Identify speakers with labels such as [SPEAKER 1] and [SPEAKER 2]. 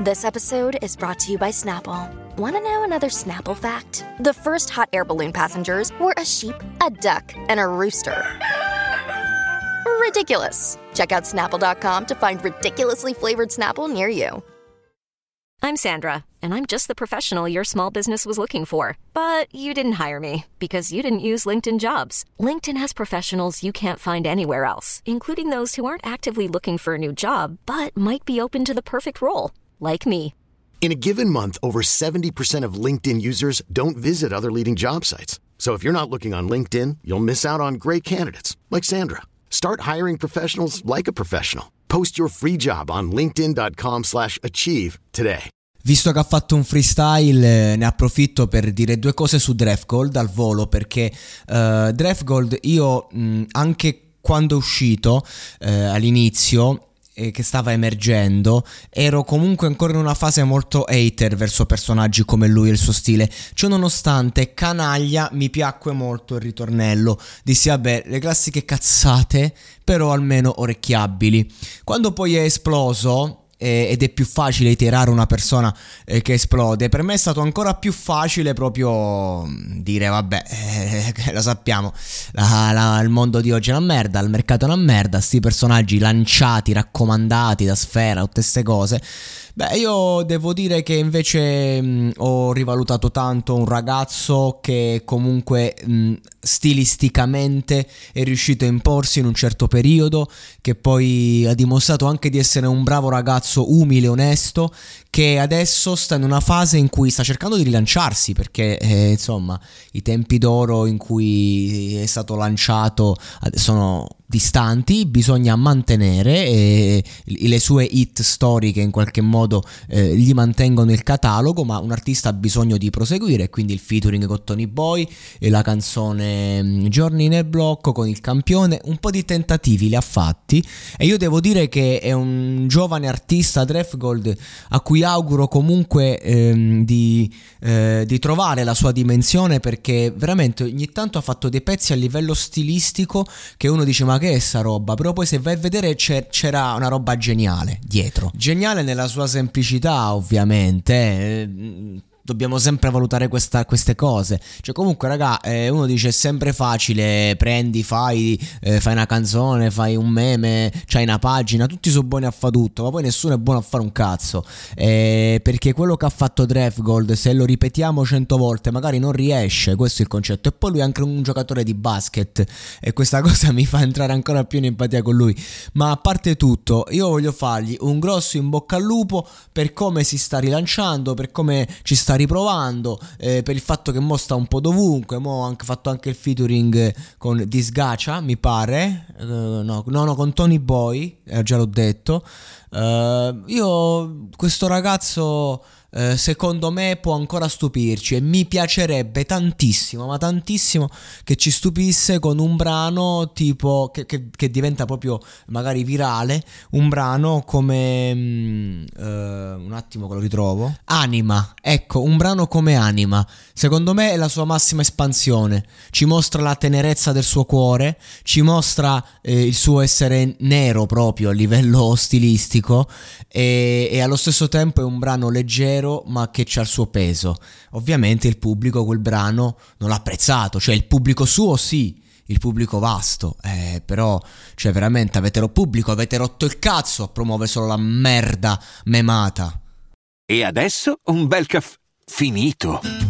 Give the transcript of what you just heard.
[SPEAKER 1] This episode is brought to you by Snapple. Want to know another Snapple fact? The first hot air balloon passengers were a sheep, a duck, and a rooster. Ridiculous. Check out snapple.com to find ridiculously flavored Snapple near you.
[SPEAKER 2] I'm Sandra, and I'm just the professional your small business was looking for. But you didn't hire me because you didn't use LinkedIn jobs. LinkedIn has professionals you can't find anywhere else, including those who aren't actively looking for a new job but might be open to the perfect role, like me.
[SPEAKER 3] In a given month, over 70% of LinkedIn users don't visit other leading job sites. So if you're not looking on LinkedIn, you'll miss out on great candidates like Sandra. Start hiring professionals like a professional. Post your free job on linkedin.com/achieve today.
[SPEAKER 4] Visto che ha fatto un freestyle, eh, ne approfitto per dire due cose su Draftgold al volo, perché uh, Draftgold io mh, anche quando è uscito eh, all'inizio eh, che stava emergendo, ero comunque ancora in una fase molto hater verso personaggi come lui e il suo stile. Ciò nonostante, canaglia mi piacque molto il ritornello. Dissi, vabbè, le classiche cazzate, però almeno orecchiabili. Quando poi è esploso, ed è più facile iterare una persona eh, che esplode. Per me è stato ancora più facile proprio mm, dire vabbè, eh, lo sappiamo, la, la, il mondo di oggi è una merda, il mercato è una merda, sti personaggi lanciati, raccomandati da sfera, tutte queste cose. Beh, io devo dire che invece mh, ho rivalutato tanto un ragazzo che comunque mh, stilisticamente è riuscito a imporsi in un certo periodo, che poi ha dimostrato anche di essere un bravo ragazzo umile, onesto, che adesso sta in una fase in cui sta cercando di rilanciarsi, perché eh, insomma i tempi d'oro in cui è stato lanciato sono distanti, bisogna mantenere eh, le sue hit storiche in qualche modo eh, gli mantengono il catalogo, ma un artista ha bisogno di proseguire, quindi il featuring con Tony Boy e la canzone mm, Giorni nel blocco con il campione, un po' di tentativi li ha fatti e io devo dire che è un giovane artista Gold a cui auguro comunque ehm, di, eh, di trovare la sua dimensione perché veramente ogni tanto ha fatto dei pezzi a livello stilistico che uno dice ma che è sta roba? Però poi se vai a vedere c'era una roba geniale dietro. Geniale nella sua semplicità, ovviamente. Eh, dobbiamo sempre valutare questa, queste cose. Cioè, comunque, raga, eh, uno dice è sempre facile: prendi, fai, eh, fai una canzone, fai un meme, c'hai una pagina, tutti sono buoni a fare tutto, ma poi nessuno è buono a fare un cazzo. Eh, perché quello che ha fatto Draftgold, se lo ripetiamo cento volte, magari non riesce. Questo è il concetto. E poi lui è anche un giocatore di basket, e questa cosa mi fa entrare ancora più in empatia con lui. Ma a parte tutto, io voglio fargli un grosso in bocca al lupo per come si sta rilanciando, per come ci sta riprovando, eh, per il fatto che mo sta un po' dovunque, mo ha fatto anche il featuring con Disgacia, mi pare, uh, no, no, no, con Tony Boy, eh, già l'ho detto. Uh, io questo ragazzo eh, secondo me può ancora stupirci e mi piacerebbe tantissimo, ma tantissimo che ci stupisse con un brano tipo che, che, che diventa proprio magari virale, un brano come um, uh, un attimo che lo ritrovo. Anima, ecco, un brano come Anima. Secondo me è la sua massima espansione. Ci mostra la tenerezza del suo cuore, ci mostra eh, il suo essere nero proprio a livello stilistico e, e allo stesso tempo è un brano leggero leggero ma che c'ha il suo peso. Ovviamente il pubblico quel brano non l'ha apprezzato, cioè il pubblico suo sì, il pubblico vasto, eh, però, cioè veramente avete lo pubblico, avete rotto il cazzo a promuovere solo la merda memata.
[SPEAKER 5] E adesso un bel caffè finito.